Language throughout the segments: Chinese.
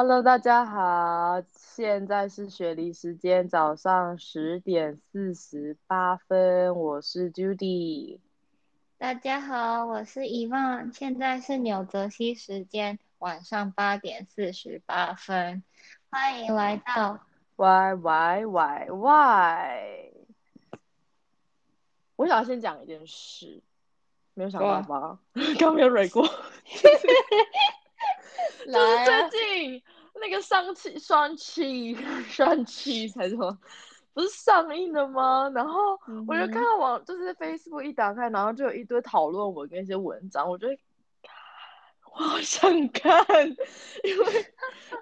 Hello，大家好，现在是雪梨时间早上十点四十八分，我是 Judy。大家好，我是遗忘，现在是纽泽西时间晚上八点四十八分，欢迎来到 Y Y Y Y。我想要先讲一件事，没有想到吗？刚没有蕊过。就是最近那个上期双期双期才说，不是上映的吗？然后我就看到网，就是 Facebook 一打开，然后就有一堆讨论文跟一些文章，我觉得 我好想看，因为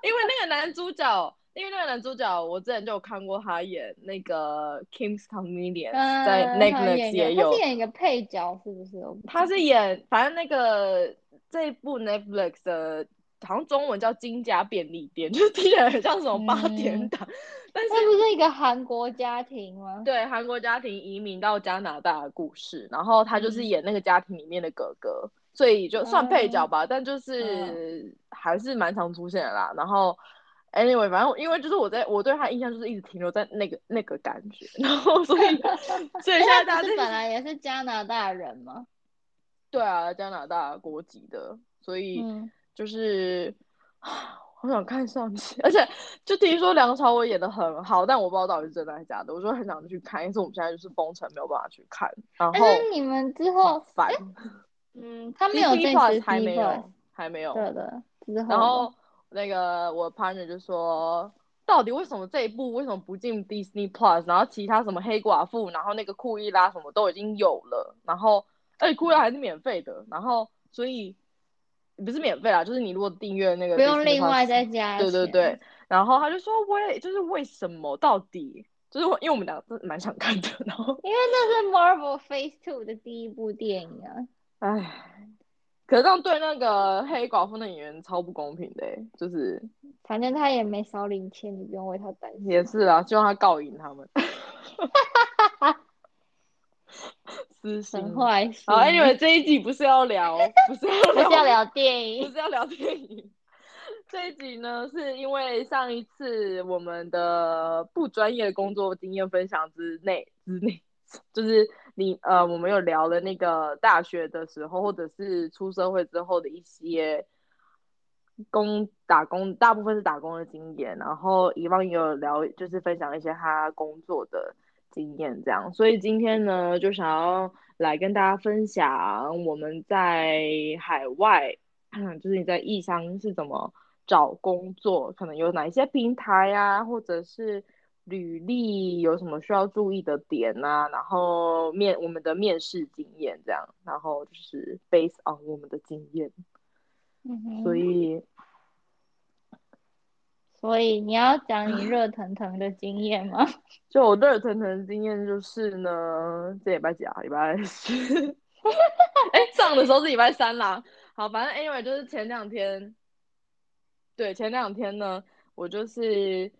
因为那个男主角，因为那个男主角，我之前就有看过他演那个 King's Comedian，在 Netflix 也有，他是演一个配角，是不是？他是演，反正那个这一部 Netflix 的。好像中文叫金家便利店，就是听起来很像什么八点档，但是不是一个韩国家庭吗？对，韩国家庭移民到加拿大的故事，然后他就是演那个家庭里面的哥哥，所以就算配角吧，但就是还是蛮常出现的啦。然后，anyway，反正因为就是我在我对他印象就是一直停留在那个那个感觉，然后所以 所以现在大家本来也是加拿大人吗？对啊，加拿大国籍的，所以。就是，我想看上期，而且就听说梁朝伟演的很好，但我不知道到底是真的还是假的。我就很想去看，因为我们现在就是封城，没有办法去看。然后你们之后烦，嗯，他没有这次还没有，还没有。对的，然后那个我 partner 就说，到底为什么这一部为什么不进 Disney Plus？然后其他什么黑寡妇，然后那个库伊拉什么都已经有了，然后而且库伊拉还是免费的，然后所以。不是免费啦，就是你如果订阅那个，不用另外再加。对对对，然后他就说，为就是为什么到底，就是因为我们俩都蛮想看的，然后因为那是 Marvel Phase Two 的第一部电影啊。唉，可是这样对那个黑寡妇的演员超不公平的，就是反正他也没少领钱，你不用为他担心。也是啊，希望他告赢他们。很坏心。好，Anyway，这一集不是要聊，不是要不是要聊电 影，不是要聊电影。这一集呢，是因为上一次我们的不专业工作经验分享之内之内，就是你呃，我们有聊了那个大学的时候，或者是出社会之后的一些工打工，大部分是打工的经验。然后以往也有聊，就是分享一些他工作的。经验这样，所以今天呢，就想要来跟大家分享我们在海外，就是你在异乡是怎么找工作，可能有哪一些平台啊，或者是履历有什么需要注意的点啊，然后面我们的面试经验这样，然后就是 based on 我们的经验，嗯所以。所以你要讲你热腾腾的经验吗？就我热腾腾的经验就是呢，这礼拜几啊？礼拜四。哎，上的时候是礼拜三啦。好，反正 anyway 就是前两天，对，前两天呢，我就是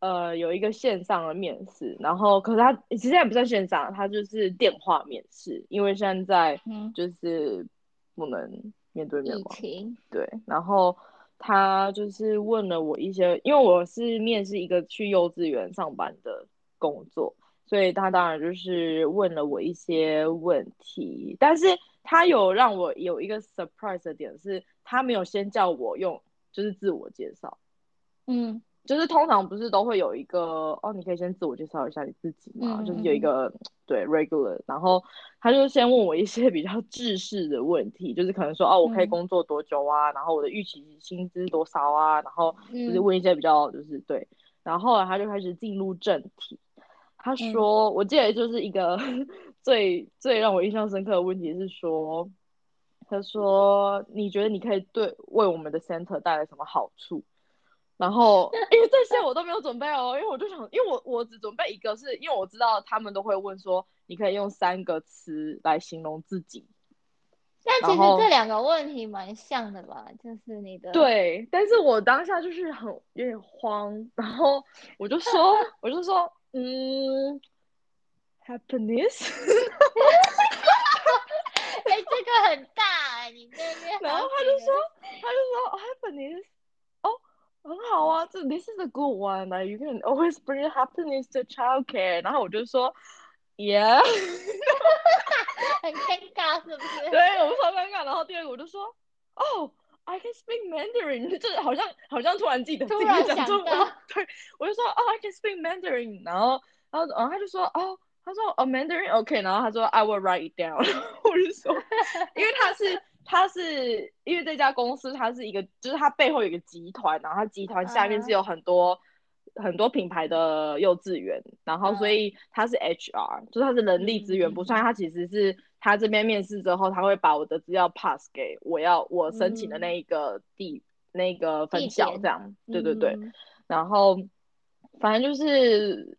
呃有一个线上的面试，然后可是他其实也不算线上，他就是电话面试，因为现在就是不能面对面嘛。对，然后。他就是问了我一些，因为我是面试一个去幼稚园上班的工作，所以他当然就是问了我一些问题。但是他有让我有一个 surprise 的点是，他没有先叫我用就是自我介绍，嗯。就是通常不是都会有一个哦，你可以先自我介绍一下你自己嘛，就是有一个对 regular，然后他就先问我一些 比较制式的问题，就是可能说哦，我可以工作多久啊，然后我的预期薪资多少啊，然后就是问一些比较就是对，然后后来他就开始进入正题，他说我记得就是一个 最最让我印象深刻的问题是说，他说你觉得你可以对为我们的 center 带来什么好处？然后，因为这些我都没有准备哦，因为我就想，因为我我只准备一个，是因为我知道他们都会问说，你可以用三个词来形容自己。但其实这两个问题蛮像的吧，就是你的对，但是我当下就是很有点慌，然后我就说，我就说，嗯，happiness，哎，这个很大哎，你这边，然后他就说，他就说，happiness。this is a good one. Like you can always bring happiness to childcare. 然后我就说，Yeah，很尴尬是不是？对我超尴尬。然后第二个我就说，哦。I can speak Mandarin，就是好像好像突然记得自己讲中文，对我就说哦，I can speak Mandarin，然后然后然后他就说哦，他说哦 Mandarin OK，然后他说 I will write it down，我就说，因为他是 他是因为这家公司它是一个，就是它背后有一个集团，然后它集团下面是有很多。很多品牌的幼稚园，然后所以他是 HR，就是他是人力资源部，所以他其实是他这边面试之后，他会把我的资料 pass 给我要我申请的那一个地那个分校这样，对对对，然后反正就是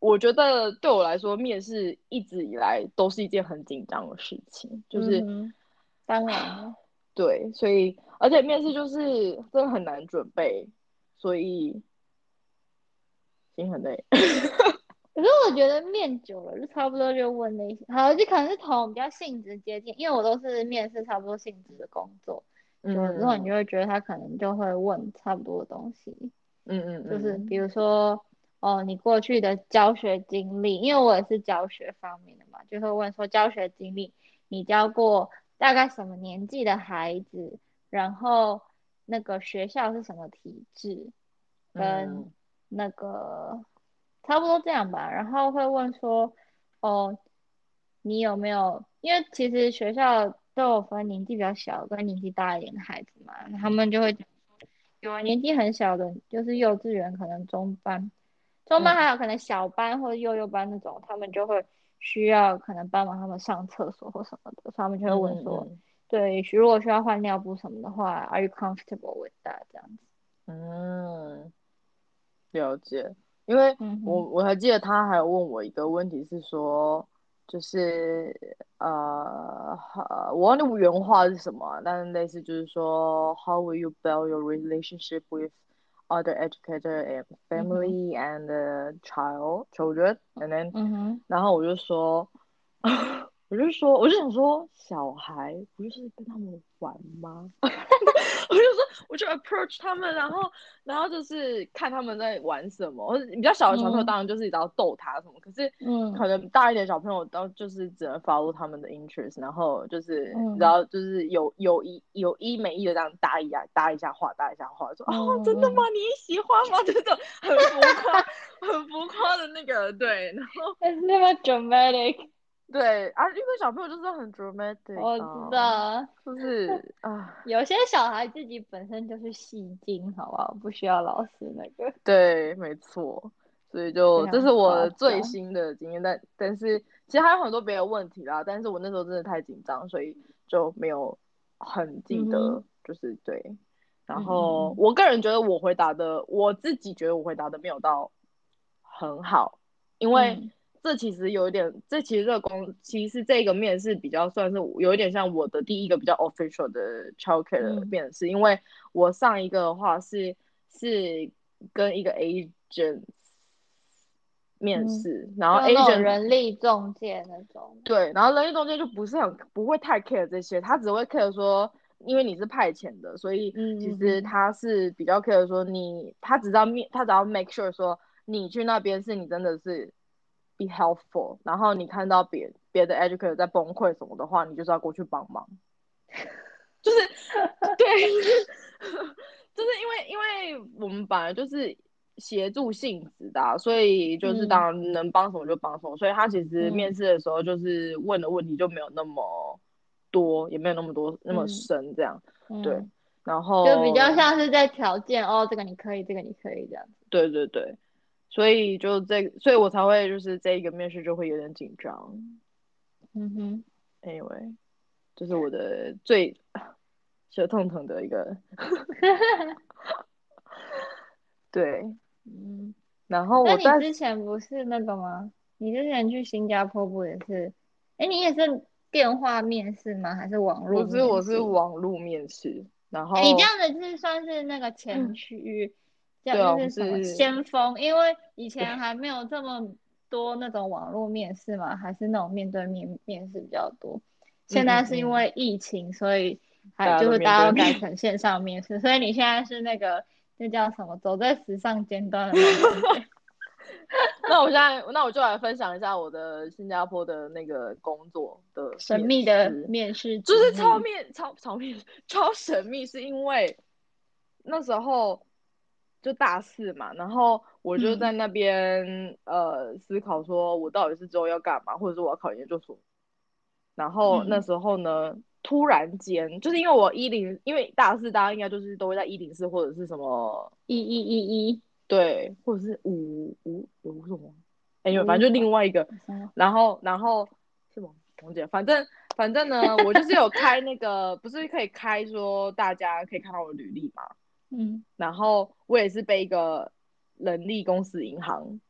我觉得对我来说，面试一直以来都是一件很紧张的事情，就是当然 对，所以而且面试就是真的很难准备，所以。心很累，可是我觉得面久了就差不多就问那些，好，就可能是同比较性质接近，因为我都是面试差不多性质的工作，久了之后你就会觉得他可能就会问差不多的东西，嗯嗯，就是比如说哦你过去的教学经历，因为我也是教学方面的嘛，就会问说教学经历，你教过大概什么年纪的孩子，然后那个学校是什么体制，跟。那个差不多这样吧，然后会问说，哦，你有没有？因为其实学校都有分年纪比较小跟年纪大一点的孩子嘛，他们就会讲说，有年纪很小的，就是幼稚园可能中班，中班还有可能小班或者幼幼班那种，他们就会需要可能帮忙他们上厕所或什么的，所以他们就会问说，对，如果需要换尿布什么的话，Are you comfortable with that？这样子，嗯。了解，因为我我还记得他还有问我一个问题是说，就是呃，我忘记原话是什么，但是类似就是说，How will you build your relationship with other educator and family and child children and then，然后我就说。 我就说，我就想说，小孩不就是跟他们玩吗？我就说，我就 approach 他们，然后，然后就是看他们在玩什么。或者比较小的小朋友，当然就是只要逗他什么。可是，嗯，可能大一点小朋友，都就是只能 follow 他们的 interest，然后就是，然后就是有有一有一没一的这样搭一下搭一下话，搭一下话，说哦，真的吗？你喜欢吗？这种很浮夸、很浮夸的那个，对，然后 It's never dramatic。对啊，因为小朋友就是很 dramatic，我知道，就是啊，有些小孩自己本身就是戏精，好不好？不需要老师那个。对，没错，所以就这是我最新的经验，但但是其实还有很多别的问题啦，但是我那时候真的太紧张，所以就没有很记得，就是对。然后我个人觉得我回答的，我自己觉得我回答的没有到很好，因为。这其实有一点，这其实这个公，其实这个面试比较算是有一点像我的第一个比较 official 的 childcare 的面试，因为我上一个的话是是跟一个 agent 面试，然后 agent 人力中介那种，对，然后人力中介就不是很不会太 care 这些，他只会 care 说，因为你是派遣的，所以其实他是比较 care 说你，他只要面，他只要 make sure 说你去那边是你真的是。Be helpful，然后你看到别别的 educator 在崩溃什么的话，你就是要过去帮忙，就是对，就是因为因为我们本来就是协助性质的，所以就是当然能帮什么就帮什么，所以他其实面试的时候就是问的问题就没有那么多，也没有那么多那么深这样，对，然后就比较像是在条件哦，这个你可以，这个你可以这样子，对对对。所以就这，所以我才会就是这一个面试就会有点紧张。嗯哼，Anyway，就是我的最舌痛疼的一个。对，嗯，然后我那你之前不是那个吗？你之前去新加坡不也是？哎，你也是电话面试吗？还是网络？不是，我是网络面试。然后你这样子是算是那个前区。这样就是什么先锋？因为以前还没有这么多那种网络面试嘛，还是那种面对面面试比较多。现在是因为疫情，所以还就是大家都改成线上面试。所以你现在是那个那叫什么走在时尚尖端的 那我现在，那我就来分享一下我的新加坡的那个工作的神秘的面试就是超面超超面 超神秘，是因为那时候就大四嘛，然后我就嗯。在那边、呃思考说，我到底是之后要干嘛，或者是我要考研究所。然后嗯。那时候呢，突然间就是因为我一零，因为大四大家应该就是都会在一零四或者是什么一一一一，对，或者是五五五什么，哎，呦反正就另外一个，嗯然后然后是吗？红姐，反正反正呢，我就是有开那个，不是可以开说大家可以看到我的履历嘛，嗯然后我也是被一个人力公司银行，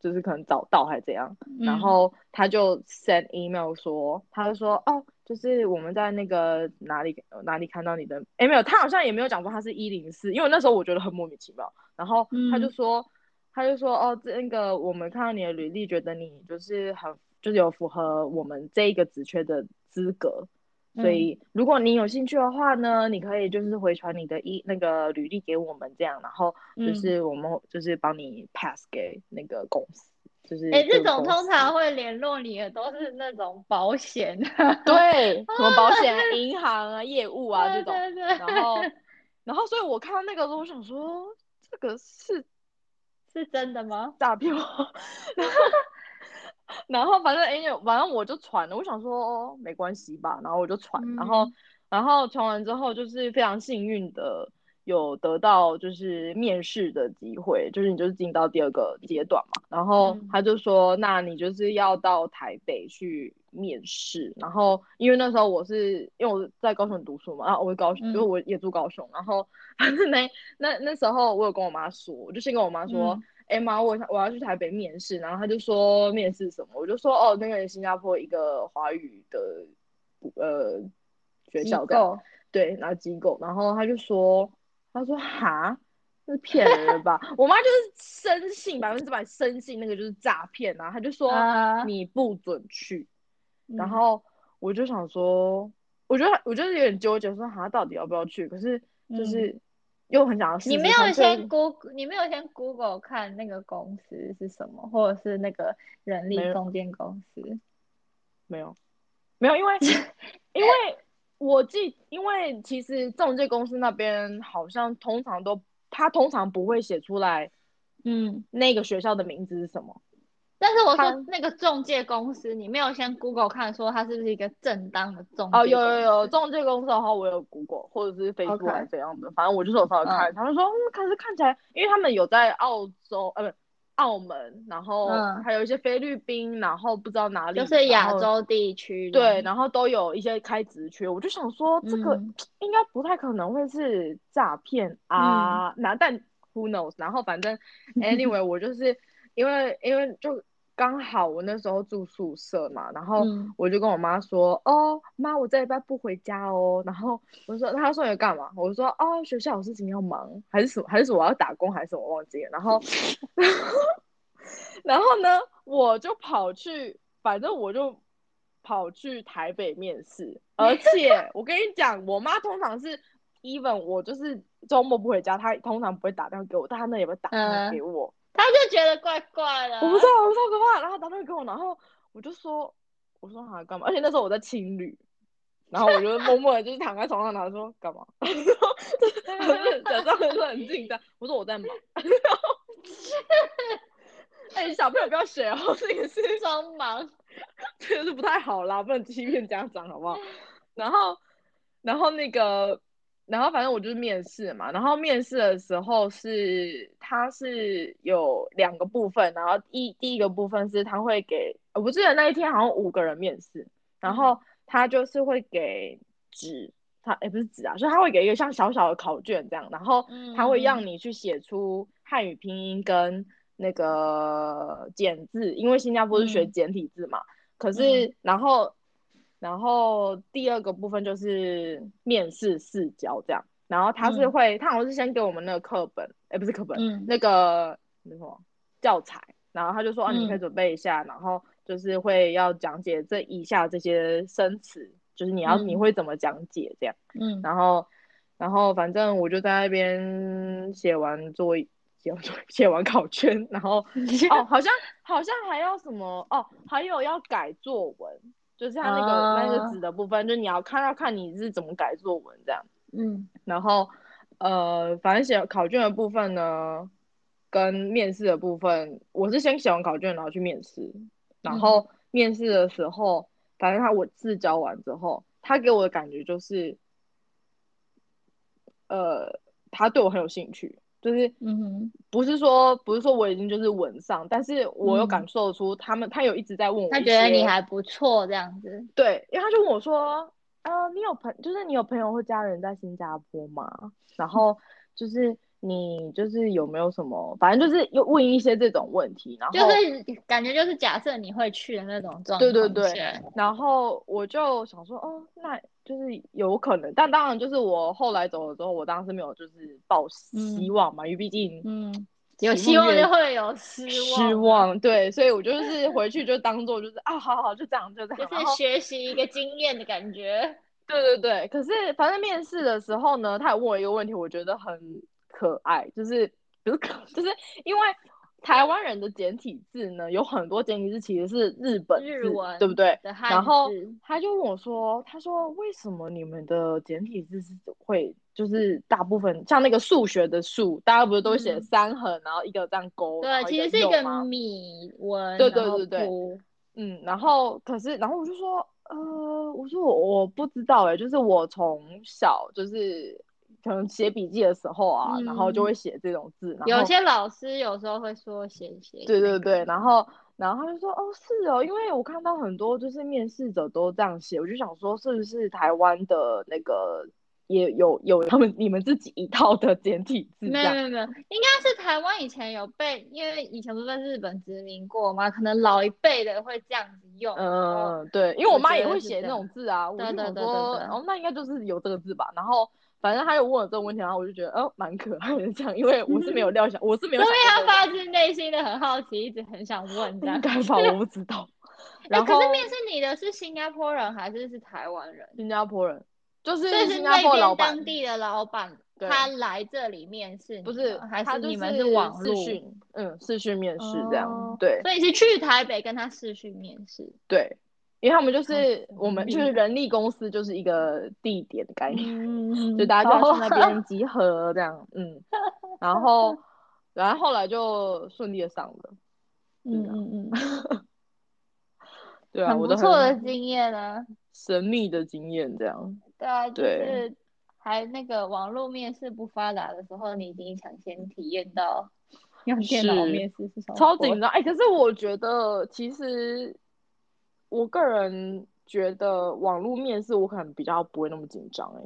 就是可能找到还是怎样，然嗯后他就 send email 说，他就说哦，就是我们在那个哪里哪里看到你的，哎没有，他好像也没有讲说他是一零四，因为那时候我觉得很莫名其妙，然后他就嗯说，他就说哦，这那个我们看到你的履历，觉得你就是很就是有符合我们这一个职缺的资格。所嗯。以，如果你有兴趣的话呢，你可以就是回传你的一那个履历给我们，这样，然后就嗯。是我们就是帮你 pass 给那个公司，就是哎、这种通常会联络你的都是那种保险，对 什么保险啊、银行啊、业务啊这种，对对对，然后然后所以我看到那个时候，我想说这个是是真的吗？诈骗吗？然 后然后反正哎，反正我就传了，我想说哦没关系吧，然后我就传，然后嗯。然后传完之后就是非常幸运的有得到就是面试的机会，就是你就是进到第二个阶段嘛，然后嗯。他就说那你就是要到台北去面试，然后因为那时候我是因为我在高雄读书嘛，然后我高因为我也住高雄，然后反 正那那那时候我有跟我妈说，我就先跟我妈说。嗯哎妈，我想我要去台北面试，然后他就说面试什么，我就说哦，那个新加坡一个华语的呃学校对，然后机构，然后他就说，他说哈，这是骗人的吧？我妈就是深信百分之百深信那个就是诈骗啊，他就说啊。你不准去，然嗯。后我就想说，我觉得我就是有点纠结，说哈到底要不要去，可是就是又很想要试嗯你没有先 Google，你没有先 Google 看那个公司是什么，或者是那个人力中介公司？没有，没有，因为 因为我记，因为其实中介公司那边好像通常都，他通常不会写出来嗯，那个学校的名字是什么。但是我说那个中介公司，你没有先 Google 看说它是不是一个正当的中介哦，有有有中介公司的话，我有 Google 或者是 Facebook 还是怎样的，反正我就是有稍微看，他们说，嗯，可是看起来，因为他们有在澳洲，呃，不，澳门，然后嗯。还有一些菲律宾，然后不知道哪里，就是亚洲地区对，然后都有一些开职缺，我就想说这个嗯。应该不太可能会是诈骗啊，那、但 who knows？然后反正 anyway，我就是因为因为就刚好我那时候住宿舍嘛，然后嗯我就跟我妈说，哦，妈，我这礼拜不回家哦。然后我说，她说你干嘛？我说，哦，学校有事情要忙，还是什么，还是什么我要打工，还是什么我忘记了。然后，然后呢，我就跑去，反正我就跑去台北面试，而且我跟你讲，我妈通常是 even 我就是周末不回家，她通常不会打电话给我，但她那也会打电话嗯给我。他就觉得怪怪的啊，我不知道，我超可怕。然后打电话给我，然后我就说，我说好干嘛？而且那时候我在青旅，然后我就默默的就是躺在床上，然后说干嘛？然后就是假装说很紧张。我说我在忙。哎、小朋友不要学哦，这个是装忙，这个是不太好啦，不能欺骗家长，好不好？然后，然后那个，然后反正我就是面试嘛，然后面试的时候是它是有两个部分，然后一第一个部分是他会给，我不记得那一天好像五个人面试，然后他就是会给纸，他也不是纸啊，就是他会给一个像小小的考卷这样，然后他会让你去写出汉语拼音跟那个简字，因为新加坡是学嗯。简体字嘛。可是，然后，然后第二个部分就是面试试教这样。然后他是嗯会，他好像是先给我们那个课本，哎、不是课本，嗯那个那什么教材。然后他就说啊，你可以嗯准备一下，然后就是会要讲解这以下这些生词，就是你要、你嗯会怎么讲解这样。嗯然后，然后反正我就在那边写完作业，写完作业写完考卷，然后 哦，好像好像还要什么哦，还有要改作文，就是他那个、那啊个纸的部分，就你要看要看你是怎么改作文这样。嗯然后呃，反正写考卷的部分呢，跟面试的部分，我是先写完考卷，然后去面试。然后面试的时候，反正他我自交完之后，他给我的感觉就是，呃，他对我很有兴趣，就是嗯哼，不是说不是说我已经就是稳上，但是我有嗯感受出他们他有一直在问我他觉得你还不错这样子。对，因为他就问我说，呃，你有朋，就是你有朋友或家人在新加坡吗？然后就是你就是有没有什么，反正就是又问一些这种问题，然后就是感觉就是假设你会去的那种状态对对对然后我就想说，哦，那就是有可能，但当然就是我后来走了之后，我当时没有就是抱希望嘛，因为毕竟嗯，有希望就会有失望，失，望，对，所以我就 是回去就当做就是啊，好好就这样就这样，就是学习一个经验的感觉。对对对，可是反正面试的时候呢，他有问我一个问题，我觉得很可爱，就是不是可，就是因为台湾人的简体字呢，有很多简体字其实是日本日文对不对？然后他就问我说，他说为什么你们的简体字是会就是大部分像那个数学的数，大家不是都写嗯。三横，然后一个这样勾，对，其实是一个米文，对对对对。嗯，然后可是，然后我就说，呃，我说我我不知道哎，就是我从小就是可能写笔记的时候啊，然后就嗯会写这种字，有些老师有时候会说写写，对对对，然后然后他就说，哦，是哦，因为我看到很多就是面试者都这样写，我就想说是不是台湾的那个也有有他们你们自己一套的简体字没有没？有没有，应该是台湾以前有被，因为以前不是被日本殖民过嘛，可能老一辈的会这样子用，嗯，对，因为我我妈也会写那种字啊，我就对对对对想说，对哦，那应该就是有这个字吧。然后反正他有问我这个问题，然后我就觉得，哦，蛮可爱的这样，因为我是没有料想，我是没有想过这个发自内心的很好奇，一直很想问这样。应该 吧，我不知道。哎，然后可是面试你的是新加坡人还是是台湾人？新加坡人就是新加坡老板当，地的老板，他来这里面试不是还是你们是网视络？讯，嗯，视讯面试这样，哦对所以是去台北跟他视讯面试。对。因为他们就是我们就是人力公司，就是一个地点的概念，嗯，就大家就要去那哦边 集合这样，嗯，然后然后后来就顺利的上了，嗯嗯嗯，对啊，很我都不错的经验啊。神秘的经验这样，对啊，就是还那个网络面试不发达的时候，你已经抢先体验到 用电脑是面试是什么超紧张。哎，可是我觉得其实我个人觉得网络面试我可能比较不会那么紧张哎，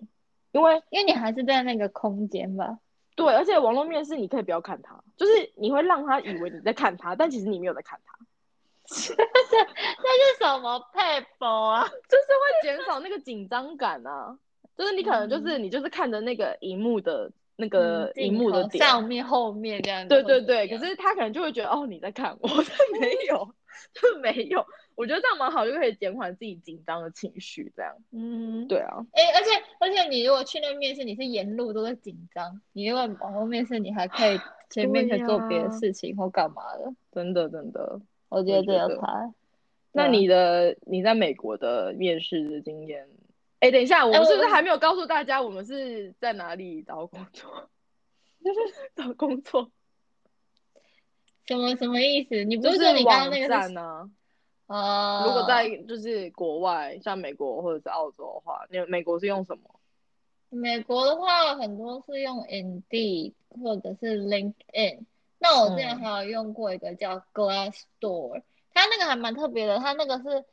因为因为你还是在那个空间吧。对，而且网络面试你可以不要看他，就是你会让他以为你在看他，但其实你没有在看他，这是什么配博啊？就是会减少那个紧张感啊。就是你可能就是你就是看着那个荧幕的那个嗯荧幕的上面、后面这样子。对对对，可是他可能就会觉得哦你在看我，但没有，就没有。我觉得这样蛮好，就可以减缓自己紧张的情绪。这样，嗯，对啊，哎、而且而且你如果去那面试，你是沿路都在紧张，你如果往后面试，你还可以 前面可以做别的事情或干嘛的，真的真的。我觉得这觉得有差。那你的你在美国的面试的经验？哎，等一下，我们是不是还没有告诉大家我们是在哪里找工作？找工作什么什么意思？你不是是说你刚刚那个是站呢、哦，如果在就是国外，像美国或者是澳洲的话，你美国是用什么？美国的话，很多是用 Indeed 或者是 LinkedIn。那我之前嗯还有用过一个叫 Glassdoor，它那个还蛮特别的。它那个是，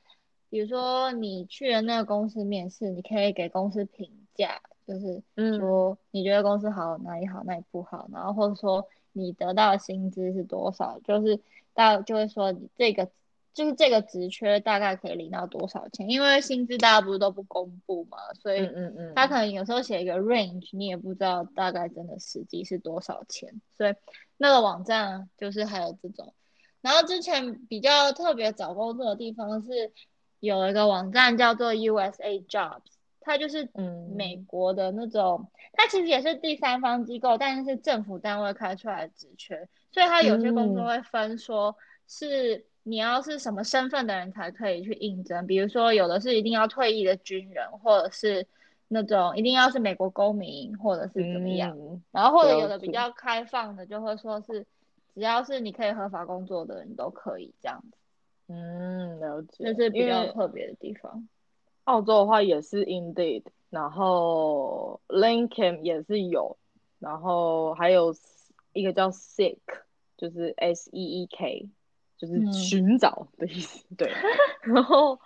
比如说你去了那个公司面试，你可以给公司评价，就是嗯说你觉得公司好哪里好哪里不好，然后或者说你得到的薪资是多少，就是到就会说你这个就是这个职缺大概可以领到多少钱，因为薪资大家不是都不公布嘛，所以嗯嗯嗯，他可能有时候写一个 range，你也不知道大概真的实际是多少钱，所以那个网站就是还有这种。然后之前比较特别找工作的地方是有一个网站叫做 USA Jobs，它就是嗯。美国的那种，它其实也是第三方机构，但是是政府单位开出来的职缺，所以它有些工作嗯。会分说是你要是什么身份的人才可以去应征，比如说有的是一定要退役的军人，或者是那种一定要是美国公民，或者是怎么样。嗯然后或者有的比较开放的，就会说是只要是你可以合法工作的人都可以这样子，嗯，了解。这是比较特别的地方。澳洲的话也是 Indeed，然后 LinkedIn 也是有，然后还有一个叫 Seek，就是 S E E K，就是嗯。寻找的意思。对，然后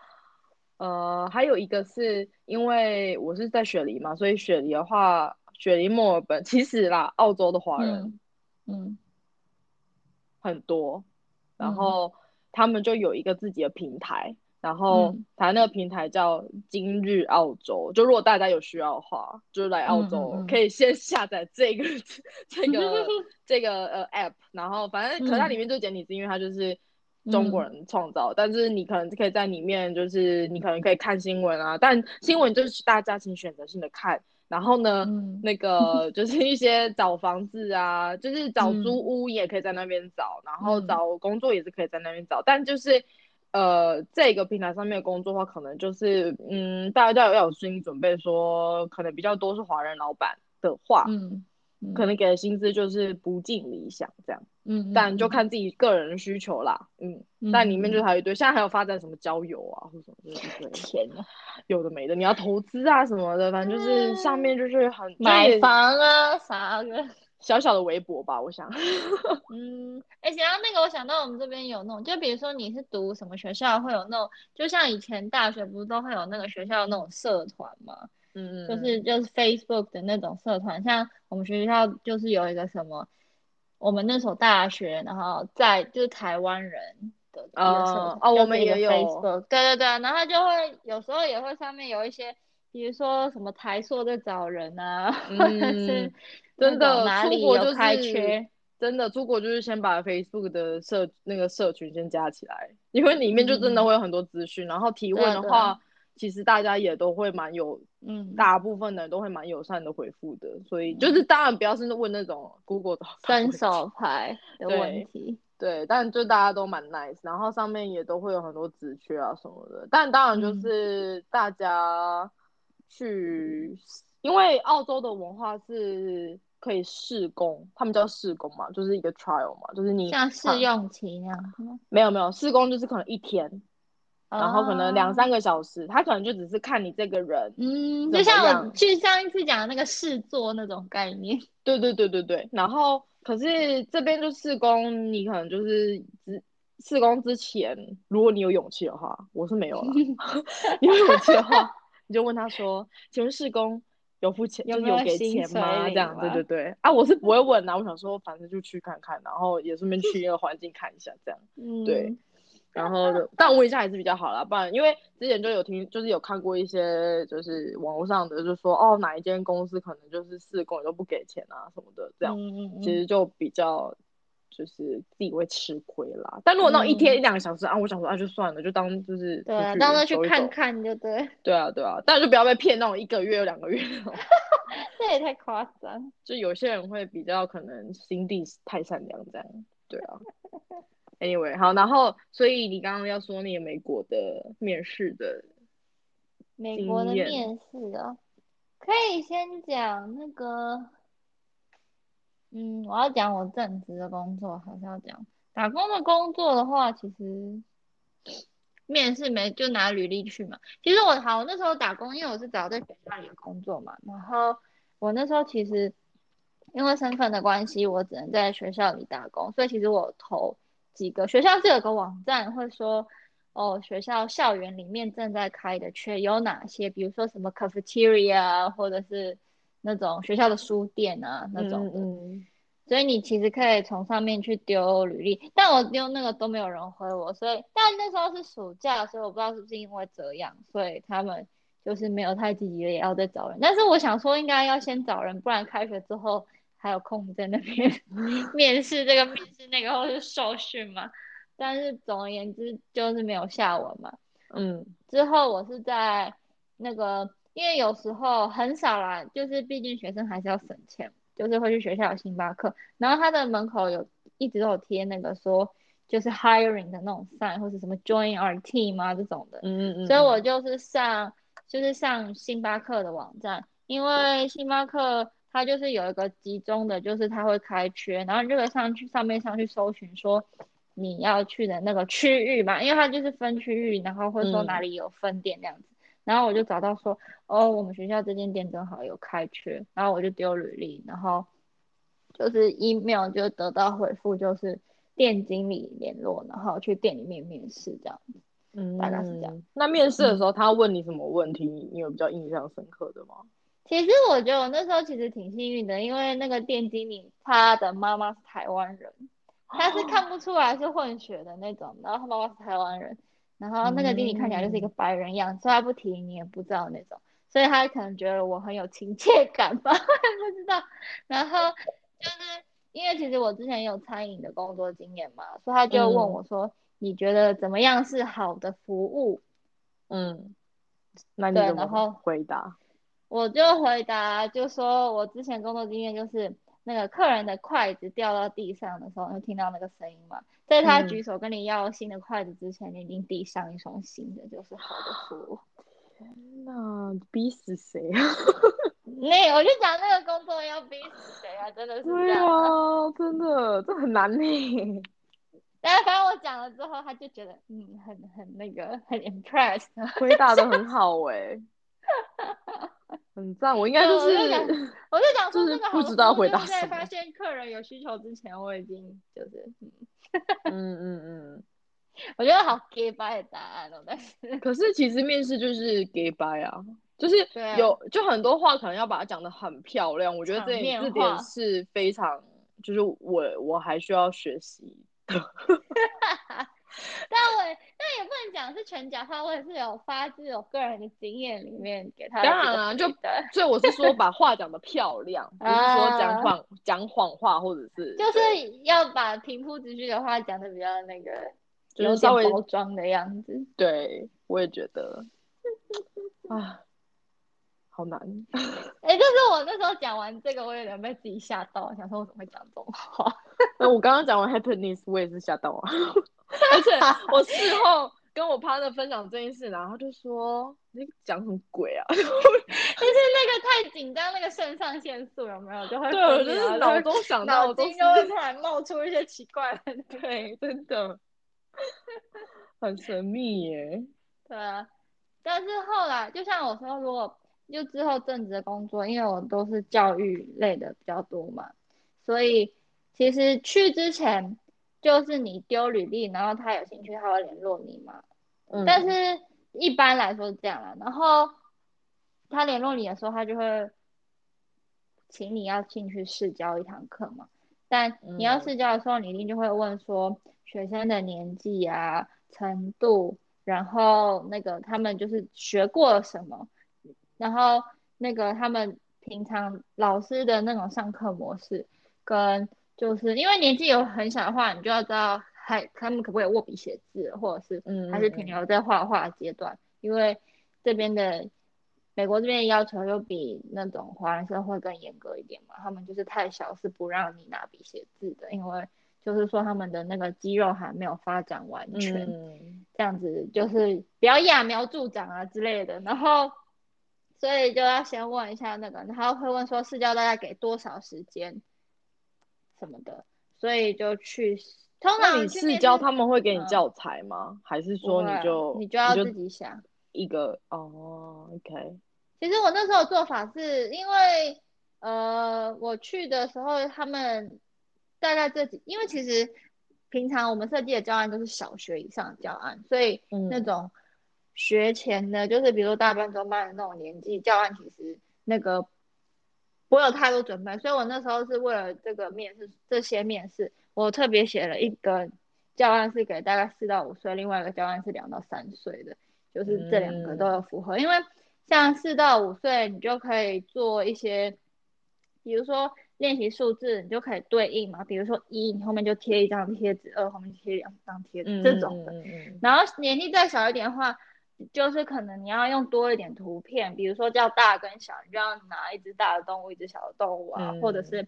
呃还有一个是因为我是在雪梨嘛，所以雪梨的话，雪梨墨尔本其实啦，澳洲的华人嗯嗯。很多，然嗯。后他们就有一个自己的平台，然后嗯。他那个平台叫今日澳洲，就如果大家有需要的话，就是来澳洲、嗯嗯嗯。可以先下载这个 这个 这个呃 app，然后反正可是它嗯。里面就简体字，因为它就是。中国人创造，但是你可能可以在里面，就是你可能可以看新闻啊，但新闻就是大家请选择性的看，然后呢，嗯那个 就是一些找房子啊，就是找嗯。租屋也可以在那边找，然后嗯。找工作也是可以在那边找，但就是呃这个平台上面的工作的话，可能就是嗯大家要要有心理准备说，可能比较多是华人老板的话，嗯嗯可能给的薪资就是不尽理想这样，嗯，但就嗯看自己个人的需求啦，嗯，嗯但里面就嗯还有一堆，现在还有发展什么交友啊或什么有的没的，你要投资啊什么的，反正就是上面就是很就买房啊啥的。小小的微博吧，我想。嗯，哎，想到那个，我想到我们这边有那种，就比如说你是读什么学校，会有那种，就像以前大学不是都会有那个学校的那种社团吗？嗯，就是就是 Facebook 的那种社团，像我们学校就是有一个什么，我们那所大学，然后在就是台湾人的一个社团，哦哦我们也有 Facebook，对对对，然后就会有时候也会上面有一些，比如说什么台硕在找人啊，或者是嗯真的哪里有出国就是开缺，真的出国就是先把 Facebook 的社那个社群先加起来，因为里面就真的嗯。会有很多资讯，然后提问对对的话，其实大家也都会蛮有，嗯，大部分的人都会蛮友善的回复的，所以就是当然不要是问那种 Google 找不到伸手牌 的问题，对，但就大家都蛮 nice，然后上面也都会有很多职缺啊什么的。但当然就嗯。是大家去，因为澳洲的文化是可以试工，他们叫试工嘛，就是一个 trial 嘛，就是你像试用期那样？没有没有试工就是可能一天，然后可能两哦三个小时，他可能就只是看你这个人，嗯，就像我去上一次讲的那个试做那种概念。对对对对对，然后可是这边就试工，你可能就是只试工之前，如果你有勇气的话，我是没有了。你有勇气的话，你就问他说：“请问试工有付钱，有没有就是有给钱吗？”这样，对对对。啊，我是不会问啊，我想说反正就去看看，然后也顺便去那个环境看一下，这样。嗯，对，然后，但问一下还是比较好啦，不然因为之前就有听，就是有看过一些就是网络上的，就说哦哪一间公司可能就是试工也都不给钱啊什么的，这样、嗯嗯嗯，其实就比较就是自己会吃亏啦。但如果那种一天一两个小时、啊，我想说啊就算了，就当就是对当做去看看就对，对 啊对啊，但就不要被骗那种一个月两个月那种，这也太夸张。就有些人会比较可能心地太善良这样，对啊。Anyway，好，然后所以你刚刚要说那个美国的面试的，美国的面试啊，可以先讲那个，嗯，我要讲我正职的工作，还是要讲打工的工作的话，其实面试没就拿履历去嘛。其实我好，我那时候打工，因为我是找在学校里的工作嘛，然后我那时候其实因为身份的关系，我只能在学校里打工，所以其实我投几个学校是有个网站会说。哦，学校校园里面正在开的缺有哪些？比如说什么 cafeteria，或者是那种学校的书店啊那种的。嗯所以你其实可以从上面去丢履历，但我丢那个都没有人回我，所以但那时候是暑假，所以我不知道是不是因为这样，所以他们就是没有太积极的也要再找人。但是我想说应该要先找人，不然开学之后还有空在那边 面试这个面试那个，或是受训嘛。但是总而言之就是没有下文嘛。嗯之后我是在那个因为有时候很少啦，就是毕竟学生还是要省钱，就是会去学校有星巴克，然后他的门口有一直都有贴那个说就是 hiring 的那种 sign 或者什么 join our team 啊这种的，嗯嗯嗯，所以我就是上就是上星巴克的网站，因为星巴克它就是有一个集中的，就是它会开缺，然后你就可以上去上面上去搜寻说你要去的那个区域嘛，因为它就是分区域，然后会说哪里有分店这样子，然后我就找到说哦，我们学校这间店正好有开缺，然后我就丢履历，然后就是 email 就得到回复，就是店经理联络，然后去店里面面试这样子。嗯，大概是这样。那面试的时候，他问你什么问题？你你有比较印象深刻的吗？其实我觉得我那时候其实挺幸运的，因为那个店经理他的妈妈是台湾人，他是看不出来是混血的那种，然后他妈妈是台湾人，然后那个经理看起来就是一个白人样，所以他不提你也不知道那种，所以他可能觉得我很有亲切感吧，不知道。然后就是因为其实我之前有餐饮的工作经验嘛，所以他就问我说。你觉得怎么样是好的服务？嗯，那你，怎么然后回答？我就回答，就说我之前工作经验就是那个客人的筷子掉到地上的时候，会听到那个声音嘛，在他嗯举手跟你要新的筷子之前，你已经递上一双新的，就是好的服务。那逼死谁啊？那我就讲那个工作要逼死谁啊？真的是这对样啊。啊，真的这很难呢。但是反正我讲了之后，他就觉得嗯，很很那个很 impressed。回答的很好哎、很赞。我应该就是我就讲说就是这个好不知道回答什么发现客人有需求之前，我已经就是嗯，嗯嗯嗯。我觉得好给 bye 的答案哦，但是 可是其实面试就是给 bye 啊，就是有就很多话可能要把它讲的很漂亮。我觉得这场面这点是非常，就是我我还需要学习。但我那也不能讲是全假话，我也是有发自我个人的经验里面给他当然啊就所以我是说把话讲的漂亮，不是说讲谎讲谎话或者是啊就是要把平铺直叙的话讲的比较那个有就是稍微点包装的样子。对，我也觉得啊，好难。哎、就是我那时候讲完这个，我有点被自己吓到，想说我怎么会讲这种话？那我刚刚讲完 happiness，我也是吓到啊，而且 我事后跟我 partner 分享这件事，然后他就说你讲什么鬼啊？就是那个太紧张，那个肾上腺素有没有就会对，我就是脑中想到脑筋就会突然冒出一些奇怪的。对，真的很神秘耶。对啊，但是后来就像我说，如果就之后正职的工作，因为我都是教育类的比较多嘛，所以其实去之前就是你丢履历，然后他有兴趣，他会联络你嘛。嗯，但是一般来说是这样啦，然后他联络你的时候，他就会请你要进去试教一堂课嘛。但你要嗯试教的时候，你一定就会问说学生的年纪啊、程度，然后那个他们就是学过了什么，然后那个他们平常老师的那种上课模式，跟就是因为年纪有很小的话，你就要知道还他们可不可以握笔写字，或者是嗯还是停留在画画阶段，因为这边的美国这边的要求又比那种华人社会更严格一点嘛，他们就是太小是不让你拿笔写字的，因为就是说他们的那个肌肉还没有发展完全，嗯。这样子就是不要揠苗助长啊之类的，然后所以就要先问一下那个，然后会问说试教大概给多少时间什么的，所以就去通常你试试教他们会给你嗯教材吗？还是说你就你就要自己想。一个哦，OK，其实我那时候做法是因为，呃，我去的时候，他们大概这几，因为其实平常我们设计的教案都是小学以上的教案，所以嗯那种学前的，就是比如说大班、中班的那种年纪，教案其实那个不会有太多准备，所以我那时候是为了这个面试，这些面试，我特别写了一个教案是给大概四到五岁，另外一个教案是两到三岁的。就是这两个都有符合，因为像四到五岁，你就可以做一些，比如说练习数字，你就可以对应嘛，比如说一，你后面就贴一张贴纸；二后面贴两张贴纸、嗯这种的。然后年纪再小一点的话，就是可能你要用多一点图片，比如说叫大跟小，你就要拿一只大的动物，一只小的动物啊，或者是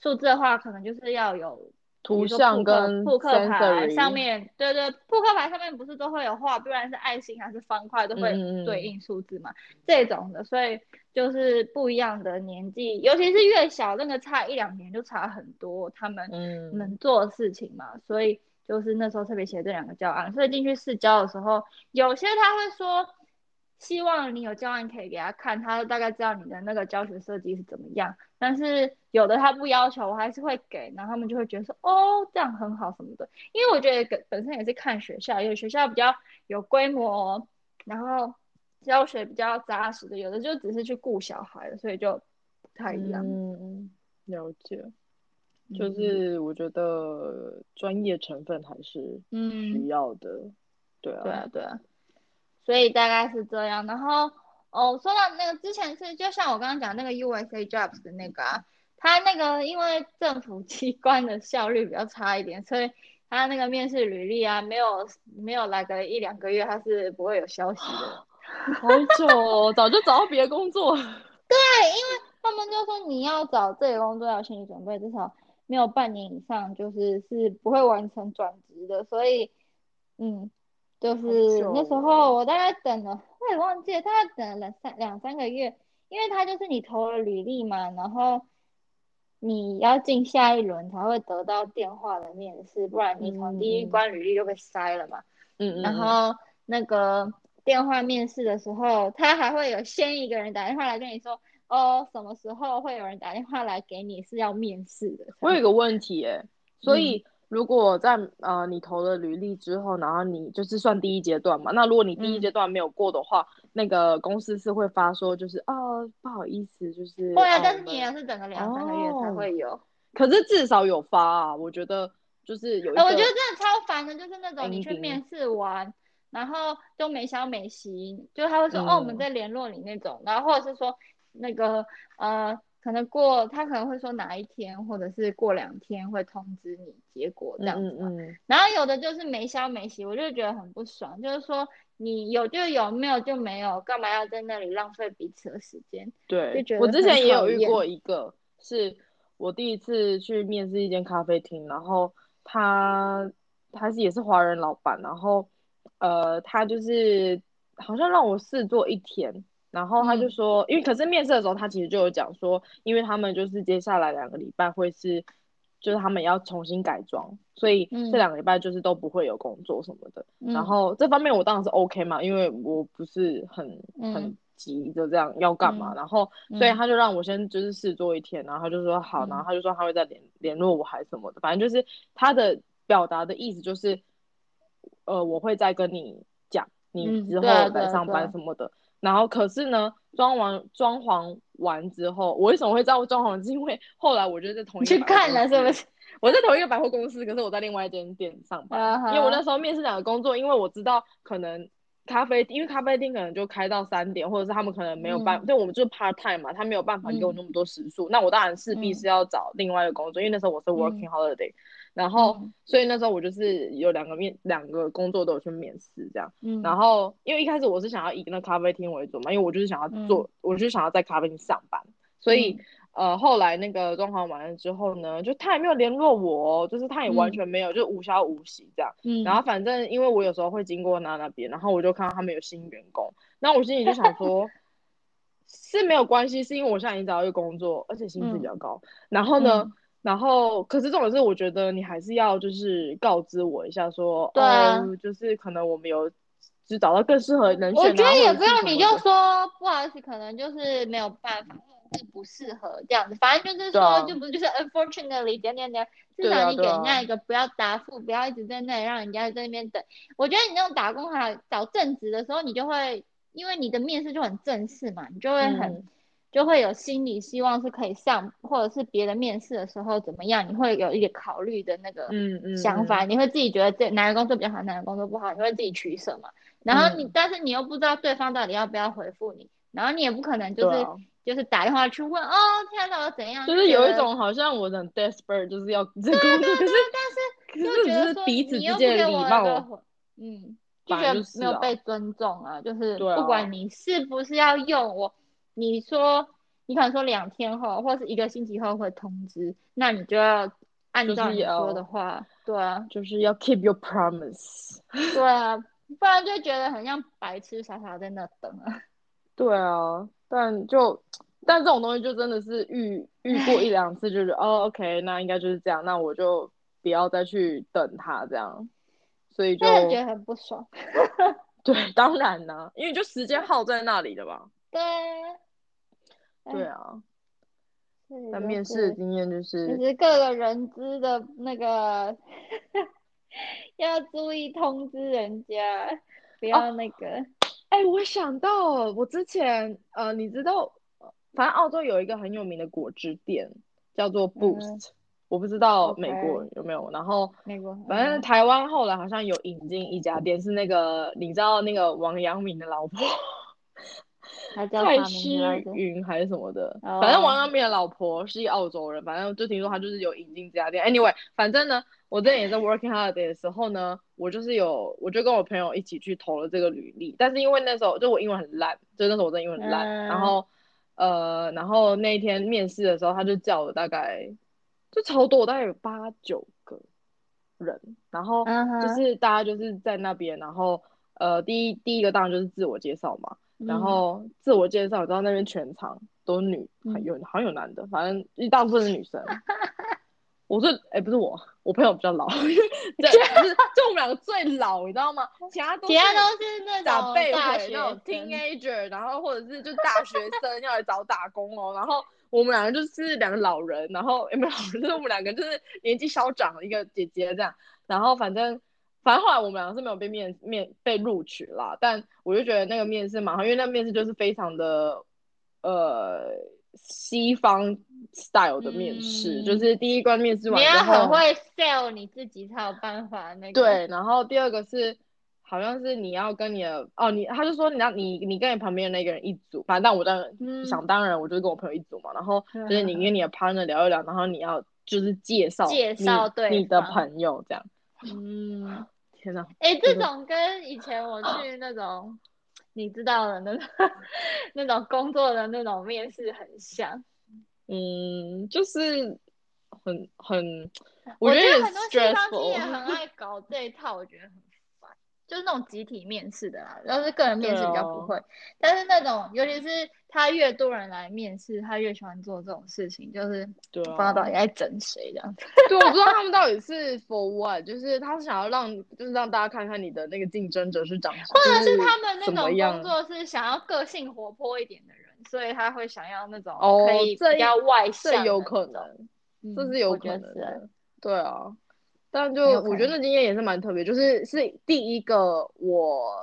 数字的话，可能就是要有。图像跟扑克牌上面，对对，扑克牌上面不是都会有画，不然是爱心还是方块都会对应数字嘛，这种的，所以就是不一样的年纪，尤其是越小，那个差一两年就差很多，他们能做的事情嘛，所以就是那时候特别写这两个教案，所以进去试教的时候，有些他会说。希望你有教案可以给他看，他大概知道你的那个教学设计是怎么样。但是有的他不要求，我还是会给，然后他们就会觉得说，哦，这样很好什么的。因为我觉得本身也是看学校，有学校比较有规模，然后教学比较扎实的，有的就只是去顾小孩，所以就不太一样。嗯，了解。就是我觉得专业成分还是需要的。对啊，对啊，对啊。所以大概是这样，然后哦，说到那个之前是就像我刚刚讲那个 USA Jobs 的那个啊，他那个因为政府机关的效率比较差一点，所以他那个面试履历啊，没有没有来个一两个月，他是不会有消息的。好久，哦，早就找到别的工作。对，因为他们就说你要找这个工作要心理准备，至少没有半年以上，就是是不会完成转职的，所以嗯。就是那时候，我大概等了，我也忘记了，大概等了两三两三个月，因为他就是你投了履历嘛，然后你要进下一轮才会得到电话的面试，不然你从第一关履历就被筛了嘛。嗯嗯。然后那个电话面试的时候，他还会有先一个人打电话来跟你说，哦，什么时候会有人打电话来给你是要面试的。我有个问题哎，所以。如果在呃你投了履历之后，然后你就是算第一阶段嘛，那如果你第一阶段没有过的话，那个公司是会发说就是哦不好意思，就是会啊，但是你也是等个两三个月才会有，可是至少有发啊，我觉得就是有。我觉得真的超烦的，就是那种你去面试完，然后都没消没息，就他会说哦我们在联络你那种，然后或者是说那个呃。可能过他可能会说哪一天，或者是过两天会通知你结果这样子。嗯嗯。然后有的就是没消没息，我就觉得很不爽。就是说你有就有，没有就没有，干嘛要在那里浪费彼此的时间？对，我之前也有遇过一个，是我第一次去面试一间咖啡厅，然后他他是也是华人老板，然后呃他就是好像让我试做一天。然后他就说，因为可是面试的时候，他其实就有讲说，因为他们就是接下来两个礼拜会是，就是他们要重新改装，所以这两个礼拜就是都不会有工作什么的。然后这方面我当然是 OK 嘛，因为我不是很很急的这样要干嘛。然后所以他就让我先就是试做一天，然后他就说好，然后他就说他会再联联络我还什么的，反正就是他的表达的意思就是，呃，我会再跟你讲，你之后来上班什么的。然后可是呢，装完装潢完之后，我为什么会知道装潢？是因为后来我就在同一去看了，是不是？我在同一个百货公司，可是我在另外一间店上班。因为我那时候面试两个工作，因为我知道可能咖啡，因为咖啡厅可能就开到三点，或者是他们可能没有办，对我们就是 part time 嘛，他没有办法给我那么多时数。那我当然势必是要找另外一个工作，因为那时候我是 working holiday。然后，所以那时候我就是有两个面，两个工作都有去面试这样。嗯。然后，因为一开始我是想要以那咖啡厅为主嘛，因为我就是想要做，我就想要在咖啡厅上班。所以，呃，后来那个装潢完了之后呢，就他也没有联络我，就是他也完全没有，就无消无息这样。嗯。然后反正因为我有时候会经过他那边，然后我就看到他们有新员工，那我心里就想说，是没有关系，是因为我现在已经找到一个工作，而且薪资比较高。然后呢？然后，可是这种事，我觉得你还是要就是告知我一下，说，哦，就是可能我们有就找到更适合人选。我觉得也不用，你就说不好意思，可能就是没有办法，或者是不适合这样子。反正就是说，就不就是 unfortunately 点点点，至少你给人家一个不要答复，不要一直在那里让人家在那边等。我觉得你那种打工还找正职的时候，你就会因为你的面试就很正式嘛，你就会很。就会有心理希望是可以上，或者是别的面试的时候怎么样，你会有一点考虑的那个想法，你会自己觉得这哪个工作比较好，哪个工作不好，你会自己取舍嘛。然后你，但是你又不知道对方到底要不要回复你，然后你也不可能就是就是打电话去问哦，天哪，我怎样？就是有一种好像我很 desperate，就是要这工作，可是但是可是只是彼此之间的礼貌，嗯。就觉得没有被尊重啊，就是不管你是不是要用我，你说你可能说两天后或是一个星期后会通知，那你就要按照你说的话，对啊，就是要 keep your promise。对啊，不然就觉得很像白痴傻傻在那等啊。对啊，但就但这种东西就真的是遇遇过一两次，就是哦，OK，那应该就是这样，那我就不要再去等他这样，所以就真的觉得很不爽。对，当然呢，因为就时间耗在那里的吧。对，对啊，所以就但面试的经验就是就是各个人资的那个 要注意通知人家，不要那个。哎、我想到我之前呃，你知道，呃反正澳洲有一个很有名的果汁店叫做 Boost，、我不知道美国有没有。然后美国反正嗯台湾后来好像有引进一家店，是那个你知道那个王阳明的老婆蔡诗？芸还是什么的，哦反正王阳明的老婆是一澳洲人，反正就听说他就是有引进这家店。Anyway，反正呢，我之前也在 working holiday 的时候呢，我就是有，我就跟我朋友一起去投了这个履历，但是因为那时候就我英文很烂，就那时候我真的英文很烂，嗯然后呃，然后那一天面试的时候，他就叫了大概就超多，大概有八九个人，然后就是大家就是在那边，然后呃，第一第一个当然就是自我介绍嘛。然嗯。后自我介绍，你知道那边全场都是女，嗯。有好像有男的，反正一大部分是女生。我是哎、不是我，我朋友比较老，对，就是就我们两个最老，你知道吗？其他都是其他都是那种长辈大学那种 teenager，然后或者是就大学生要来找打工哦，然后我们两个就是两个老人，然后也没有老人，就是我们两个就是年纪稍长的一个姐姐这样，然后反正反正后来我们两个是没有被面面被录取啦，但我就觉得那个面试蛮好，因为那面试就是非常的呃西方 style 的面试，嗯。就是第一关面试完你，要很会 sell 你自己才有办法那个。对，然后第二个是好像是你要跟你的哦，你他就说你要你你跟你旁边的那个人一组，反正但我当然、嗯。想当然，我就是跟我朋友一组嘛，然后就是你嗯跟你的 partner 聊一聊，然后你要就是介绍介绍对你的朋友这样。嗯，天哪，哎，这种跟以前我去那种你知道的那种 那种工作的那种面试很像。嗯，就是很很，我觉得很多西方企业。很爱搞这一套，我觉得。就是那种集体面试的啦，要是个人面试比较不会，但是那种尤其是他越多人来面试，他越喜欢做这种事情，就是对不知道到啊底，在整谁这样子。对，我不知道他们到底 是 for what，就是他是想要让，就是让大家看看你的那个竞争者是长什么，或者是他们那种工作是想要个性活泼一点的人，所以他会想要那种哦可以这比较外向有可能，嗯，这是有可能对啊。但就我觉得那经验也是蛮特别，就是是第一个我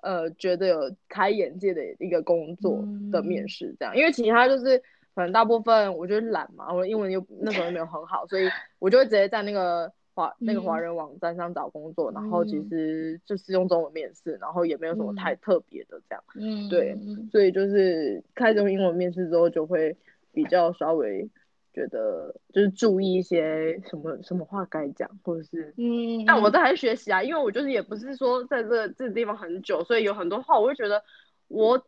呃觉得有开眼界的一个工作的面嗯。试，这样，因为其他就是可能大部分我觉得懒嘛，我英文又那时候又没有很好，所以我就会直接在那个华那个华嗯。人网站上找工作，然后其嗯。实就是用中文面试，然后也没有什么太嗯。特别的这样。嗯，对嗯。所以就是开始用英文面试之后，就会比较稍微觉得就是注意一些什么什么话该讲，或者是，嗯，但我这还学习啊，因为我就是也不是说在这个这个地方很久，所以有很多话我会觉得我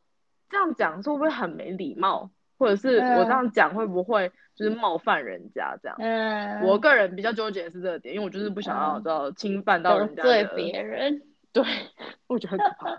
这样讲是会不会很没礼貌，或者是我这样讲会不会就是冒犯人家这样。嗯，我个人比较纠结的是这个点，因为我就是不想要嗯知道侵犯到得人家的，罪别人。对，我觉得很可怕。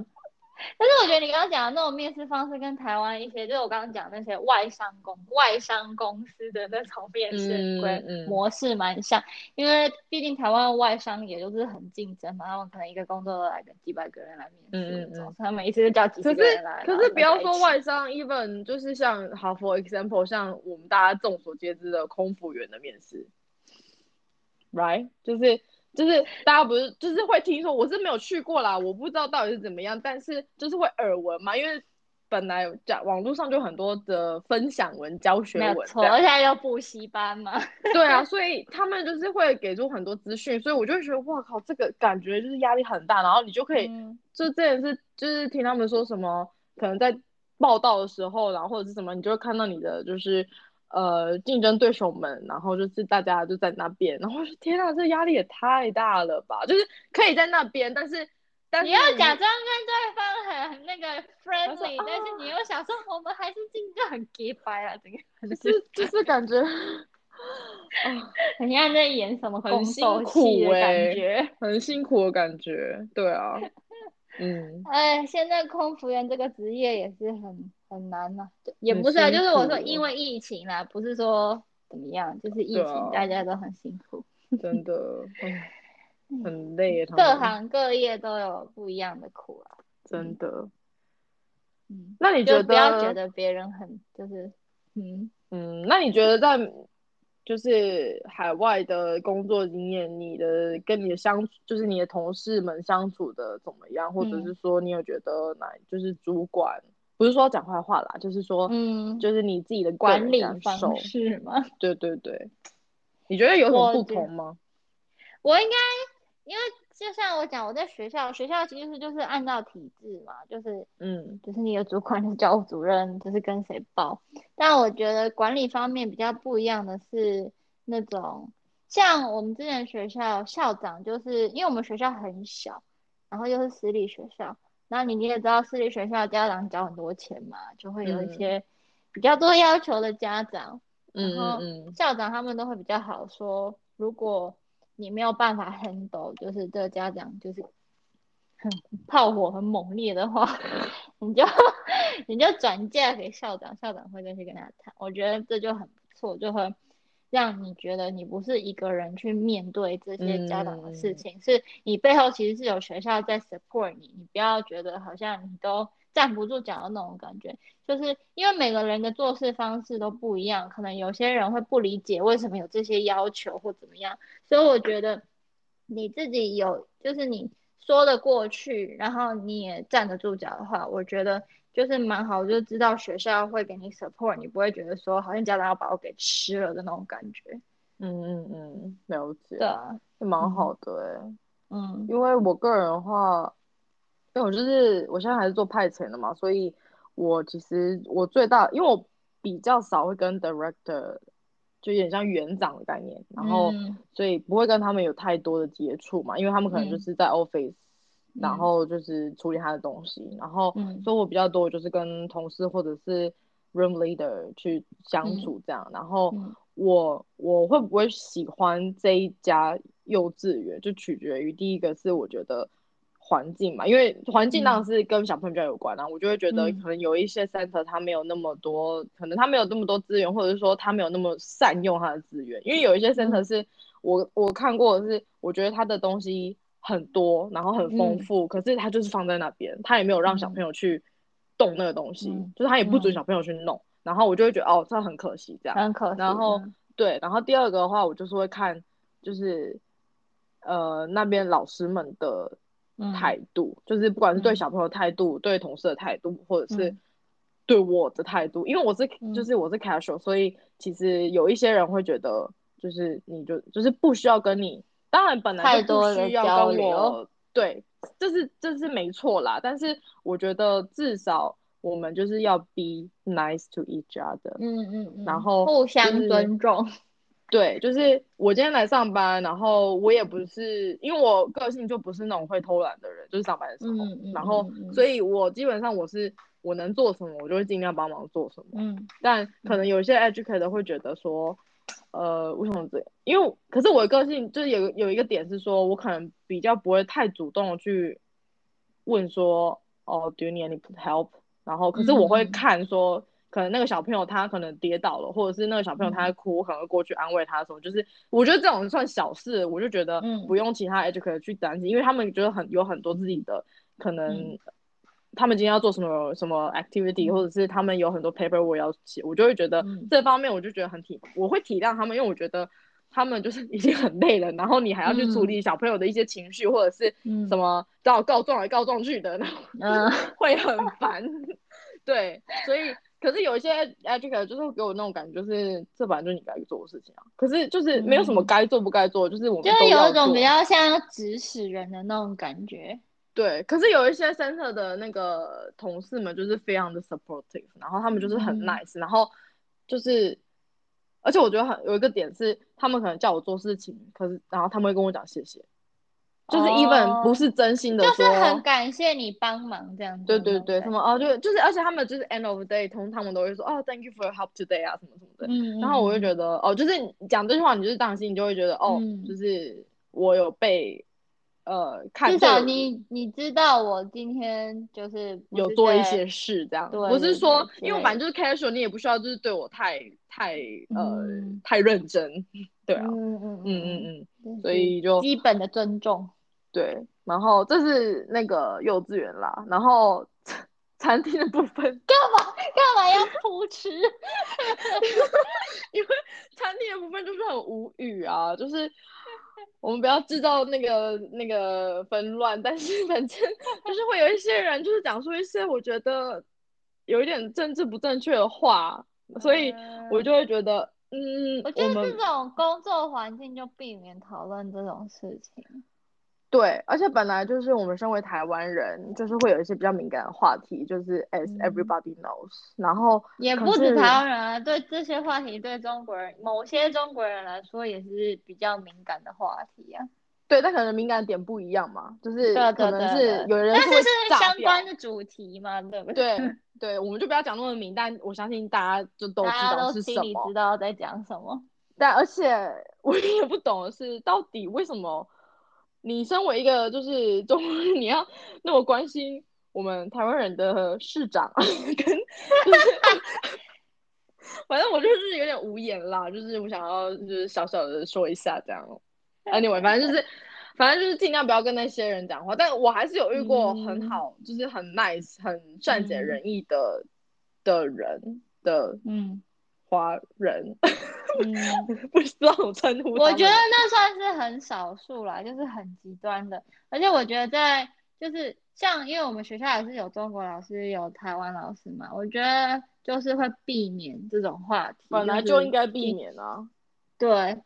但是我觉得你刚刚讲的那种面试方式跟台湾一些，就是我刚刚讲那些外商公外商公司的那种面试嗯。规嗯模式蛮像，因为毕竟台湾外商也就是很竞争嘛，他们可能一个工作都来个几百个人来面试嗯嗯。他们一次就叫几十个人来，可是可是不要说外商，even 就是像好，for example，像我们大家众所皆知的空服员的面试，right？就是就是大家不是就是会听说，我是没有去过啦，我不知道到底是怎么样，但是就是会耳闻嘛，因为本来讲网络上就很多的分享文、教学没错，文这样而且要补习班嘛，对啊，所以他们就是会给出很多资讯，所以我就觉得哇靠，这个感觉就是压力很大，然后你就可以嗯就这也是就是听他们说什么，可能在报道的时候，然后或者是什么，你就会看到你的就是呃竞争对手们，然后就是大家就在那边，然后我就天啊，这压力也太大了吧！就是可以在那边，但是但是你要假装跟对方很那个 friendly，但是你又想说我们还是竞争很 gay 白啊，这个就 是就是感觉，很像在演什么很辛苦的感欸觉。很辛苦的感觉。对啊，嗯，哎，现在空服员这个职业也是很很难呐、也不是啊，就是我说因为疫情啦，不是说怎么样，就是疫情啊大家都很辛苦，真的，唉很累，他各行各业都有不一样的苦啊。真的。嗯，那你觉就不要觉得别人很就是嗯。嗯，那你觉得在就是海外的工作经验，你的跟你的相处，就是你的同事们相处的怎么样？或者嗯是说你有觉得哪就是主管，不是说讲坏话啦，就是说，嗯就是你自己的管理方，式吗？对对对，你觉得有什么不同吗？我应该，因为就像我讲，我在学校，学校其实就是按照体制嘛，就是嗯就是你的主管就是教务主任，就是跟谁报。但我觉得管理方面比较不一样的是那种，像我们之前学校校长，就是因为我们学校很小，然后又是私立学校，然后你也知道私立学校家长交很多钱嘛，就会有一嗯些比较多要求的家长。嗯然后校长他们都会比较好说，如果你没有办法 handle，就是这个家长就是很炮火很猛烈的话，你就你就转嫁给校长，校长会再去跟他谈。我觉得这就很不错，就会让你觉得你不是一个人去面对这些家长的事嗯情，是你背后其实是有学校在 support 你，你不要觉得好像你都站不住脚的那种感觉。就是因为每个人的做事方式都不一样，可能有些人会不理解为什么有这些要求或怎么样，所以我觉得你自己有，就是你说得过去，然后你也站得住脚的话，我觉得就是蛮好，就知道学校会给你 support，你不会觉得说好像家长要把我给吃了的那种感觉。嗯嗯嗯，了解，对啊，蛮好的哎、嗯因为我个人的话，因为我就是我现在还是做派遣的嘛，所以我其实我最大，因为我比较少会跟 director，就有点像园长的概念，然后、嗯。所以不会跟他们有太多的接触嘛，因为他们可能就嗯。是在 office，、然嗯后就是处理他的东西，然后嗯。所以我比较多就是跟同事或者是 room leader 去相嗯。处这样，然后嗯。我我会不会喜欢这一家幼稚园，就取决于第一个是我觉得环境嘛，因为环境当然是跟小朋友比较有关啊，我就会觉得嗯。可能有一些 center 它没有那么多，可能他没有那么多资源，或者是说他没有那么善用他的资源，因为有一些 center 嗯。是我我看过的是，我觉得他的东西很多，然后很丰嗯。富，可是他就是放在那边，他也没有让小嗯。朋友去动那个东西，嗯就是他也不准嗯。小朋友去弄，然后我就会觉得哦，这很可惜这样。很可。惜。然后嗯。对，然后第二个的话，我就是会看，就是呃那边老师们的嗯态度，就是不管是对嗯。小朋友的态度、对同事的态度，或者是嗯。对我的态度，因为我是嗯。就是我是 casual，所以其实有一些人会觉得，就是你就就是不需要跟你，当然本来太就不多需要跟我对，这是这是没错啦，但是我觉得至少我们就是要 be nice to each other，嗯嗯嗯，然后就互相尊重。对，就是我今天来上班，然后我也不是，因为我个性就不是那种会偷懒的人，就是上班的时候，嗯嗯然后所以我基本上我是我能做什么，我就会尽量帮忙做什么。嗯但可能有些 educator 会觉得说，呃，为什么这样？因为可是我的个性就是有有一个点是说，我可能比较不会太主动的去问说，哦，do you need any help？然后可是我会看说，可能那个小朋友他可能跌倒了，或者是那个小朋友他在哭，我可能会过去安慰他的时候，就是我觉得这种算小事，我就觉得嗯。不用其他 educator 去担心，因为他们觉得很有很多自己的可能。嗯。他们今天要做什么什么 activity，、嗯。或者是他们有很多 paperwork 要写，我就会觉得嗯。这方面我就觉得很体，我会体谅他们，因为我觉得他们就是已经很累了，然后你还要去处理小朋友的一些情绪，或者是嗯。什么到告状来告状去的，然后嗯。会很烦。对，所以可是有一些 educator 就是会给我那种感觉，就是这本来就是你该做的事情啊。可是就是没有什么嗯该做不该做，就是我们就有一种比较像指使人的那种感觉。对，可是有一些 center 的那个同事们就是非常的 supportive，然后他们就是很嗯 nice，、然后就是，而且我觉得很有一个点是，他们可能叫我做事情，可是然后他们会跟我讲谢谢，就是 even 不是真心的就，是很感谢你帮忙这样子。对对对，什么？么哦，就就是，而且他们就是 end of day，通他们都会说哦，thank you for your help today 啊，什么什么的。嗯，然后我就，觉得哦，就是你讲这句话，你就是当心，你就会觉得哦，嗯就是我有被呃看至少你你知道我今天就是不有做一些事这样，对对不是说因为反正就是 casual，你也不需要就是对我太太呃嗯太认真，对啊，嗯嗯嗯嗯嗯，嗯，所以就基本的尊重。对，然后这是那个幼稚园啦，然后 餐厅的部分，干嘛干嘛要扑哧？因为餐厅的部分就是很无语啊，就是我们不要制造那个那个纷乱，但是反正就是会有一些人就是讲出一些我觉得有一点政治不正确的话，所以我就会觉得，嗯，我觉得这种工作环境就避免讨论这种事情。对，而且本来就是我们身为台湾人，就是会有一些比较敏感的话题，就是 as 嗯 everybody knows，然后也不止台湾人啊，对这些话题，对中国人某些中国人来说也是比较敏感的话题啊。对，但可能敏感点不一样嘛，就是可能是有人会但是是相关的主题嘛，对不对？对对，我们就不要讲那么明，但我相信大家就都知道是什都心里知。道在讲什么。但而且我也不懂的是，到底为什么你身为一个就是中国人，你要那么关心我们台湾人的市长，跟就是 反正我就是有点无言啦，就是我想要就是小小的说一下这样。Anyway，反正就是。反正就是尽量不要跟那些人讲话，但我还是有遇过很嗯好，就是很 nice、很善解人意的、的人的嗯华人，嗯，不知道怎么称呼。我觉得那算是很少数啦，就是很极端的。而且我觉得在就是像，因为我们学校也是有中国老师，有台湾老师嘛，我觉得就是会避免这种话题，本来就应该避免啊。对，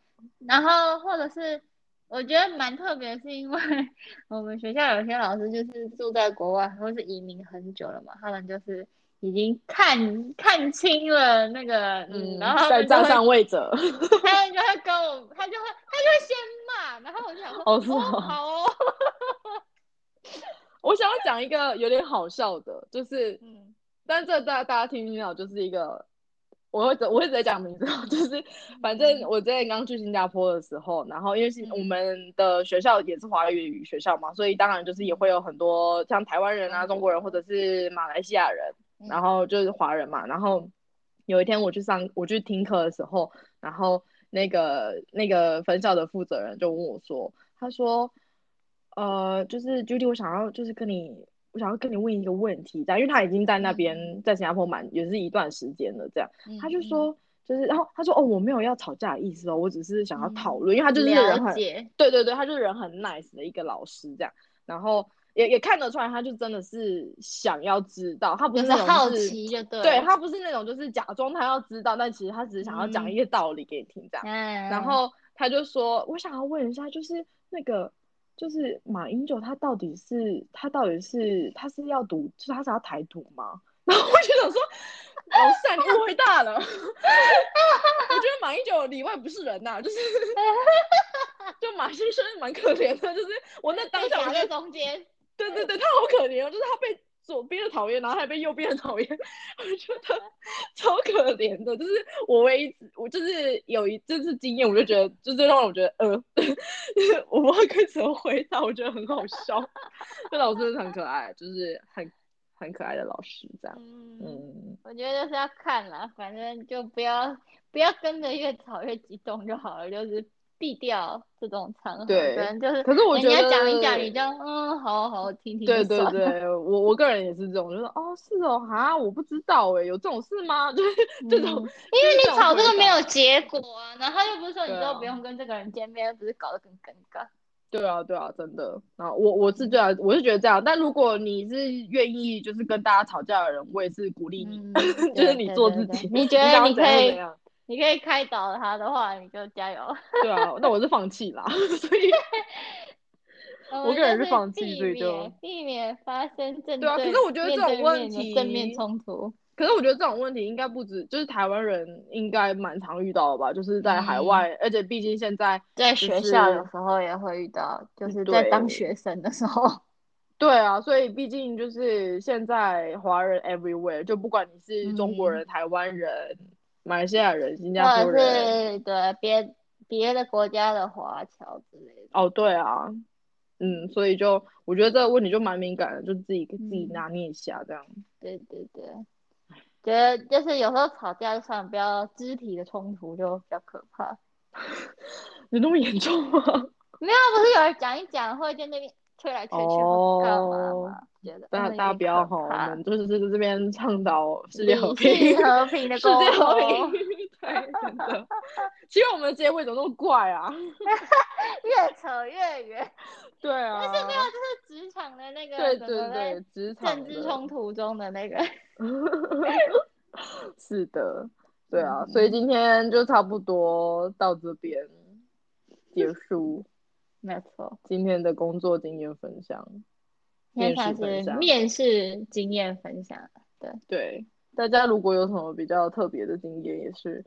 然后或者是我觉得蛮特别，是因为 我们学校有些老师就是住在国外或是移民很久了嘛，他们就是已经看看清了那个，嗯，然后他在站上位者，他们就会跟我，他就会他就会先骂，然后我就想说，哦是哦。好哦，我想要讲一个有点好笑的，就是，嗯。但这大大家听听到，就是一个，我会我会直接讲名字哦，就是反正我之前刚去新加坡的时候，然后因为新嗯。我们的学校也是华语学校嘛，所以当然就是也会有很多像台湾人啊、中国人或者是马来西亚人，然后就是华人嘛，然后有一天我去上我去听课的时候，然后那个那个分校的负责人就问我说，他说，呃，就是 Judy，我想要就是跟你，我想要跟你问一个问题，这样，因为他已经在那边在新加坡蛮也是一段时间了，这样，嗯。他就说。就是，然后他说：“哦，我没有要吵架的意思哦，我只是想要讨论，因为他嗯就是人很，对对对，他就是人很 nice 的一个老师这样，然后也也看得出来，他就真的是想要知道，他不是是那种好就是奇就对了，对他不是那种就是假装他要知道，但其实他只是想要讲一些道理给你听这样。嗯，然后他就说：“我想要问一下，就是那个，就是马英九他到底是他到底是他是要独，就是他是要台独吗？”然后我就想说：“老善你误会大了。”我觉得马英九里外不是人呐、就是 就马先生蛮可怜的，就是我那当下我就中间，对对对，他好可怜哦，就是他被左边的讨厌，然后还被右边的讨厌，我觉得超可怜的。就是我唯一，我就是有一这次经验，我就觉得，就是让我觉得，呃，就 是我不知道该怎么回答，我觉得很好笑。这老师很可爱，就是很很可爱的老师，这样。嗯，嗯，我觉得就是要看了，反正就不要不要跟着越吵越激动就好了，就是避掉这种场合，对可能就是可是我觉得你要讲一得讲，你就嗯，好好听听对对对，我我个人也是这种，就是哦，是哦，哈，我不知道哎，有这种事吗？就是这种，嗯因为你吵这个没有结果啊，然后又不是说你都不用跟这个人见面，只是搞得更尴尬。对啊，对啊，真的。然后我我是这样，我是觉得这样。但如果你是愿意就是跟大家吵架的人，我也是鼓励你，嗯，就是你做自己。你觉得你可以你可以开导他的话，你就加油。对啊，那我是放弃啦，所以 我我个人是放弃避所以就避免发生正对啊可是我觉得这种问题正面冲突。可是我觉得这种问题应该不止，就是台湾人应该蛮常遇到的吧，就是在海嗯外，而且毕竟现在在就是学校有时候也会遇到，就是在当学生的时候。对啊，所以毕竟就是现在华人 everywhere，就不管你是中国人、台湾人、马来西亚人、新加或者坡人，是对别别的国家的华侨之类的。哦，对啊，嗯，所以就我觉得这个问题就蛮敏感的，就自己自己嗯拿捏一下这样。对对对，觉得就是有时候吵架就算不要肢体的冲突就比较可怕。有那么严重吗？没有，不是有人讲一讲会在那边吹来吹去或干嘛？觉得大大家不要可哈，我们就是这边倡导世界和平，和平的世界和平，，对，真的。其实我们的结尾怎么那么怪啊？越扯越远。对啊，但是没有，就是职场的那个对对对，职场政治冲突中的那个。是的，对啊，所以嗯今天就差不多到这边结束没错，今天的工作经验分享。面试分享面试经验分享。对对，大家如果有什么比较特别的经验，也是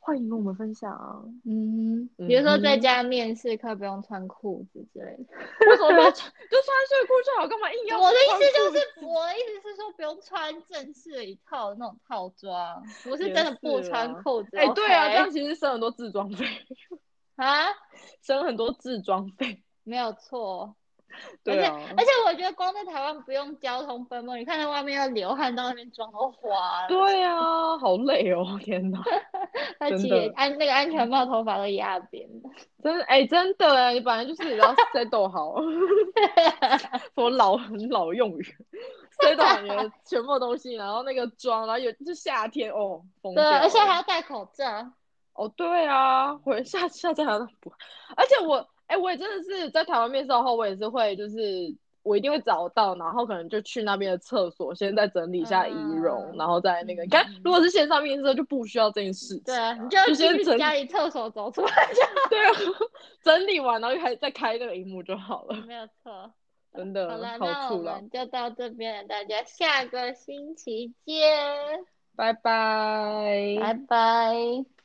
欢迎跟我们分享啊。嗯，比如说在家面试课不用穿裤子之类的。为什么不要穿？就穿睡裤就好，干嘛硬要我的意思就是，我的意思是说，不用穿正式的一套那种套装，不是真的不穿啊裤子。哎、对啊，这样其实省很多自装费，啊，省很多自装费。没有错。对啊，而且我觉得光在台湾不用交通奔波，你看在外面要流汗到那边妆都花了。对啊，好累哦，天哪，而真的且安那个安全帽头发都压扁了。真的哎、真的哎，你本来就是要 settle 好，什么老很老用语，settle 好你的全部东西，然后那个妆，然后有就夏天哦，疯对，掉而且了还要戴口罩。哦，对啊，回下下次还要补，而且我哎、我也真的是在台湾面试的话，我也是会就是我一定会找到，然后可能就去那边的厕所，先再整理一下仪容，嗯然后再那个，嗯你看嗯如果是线上面试就不需要这件事情，对啊，你就先整进去家里厕所走出来就 对啊，整理完然后就开再开那个荧幕就好了，没有错。真的好了，好那我们就到这边了，大家下个星期见，拜拜，拜拜。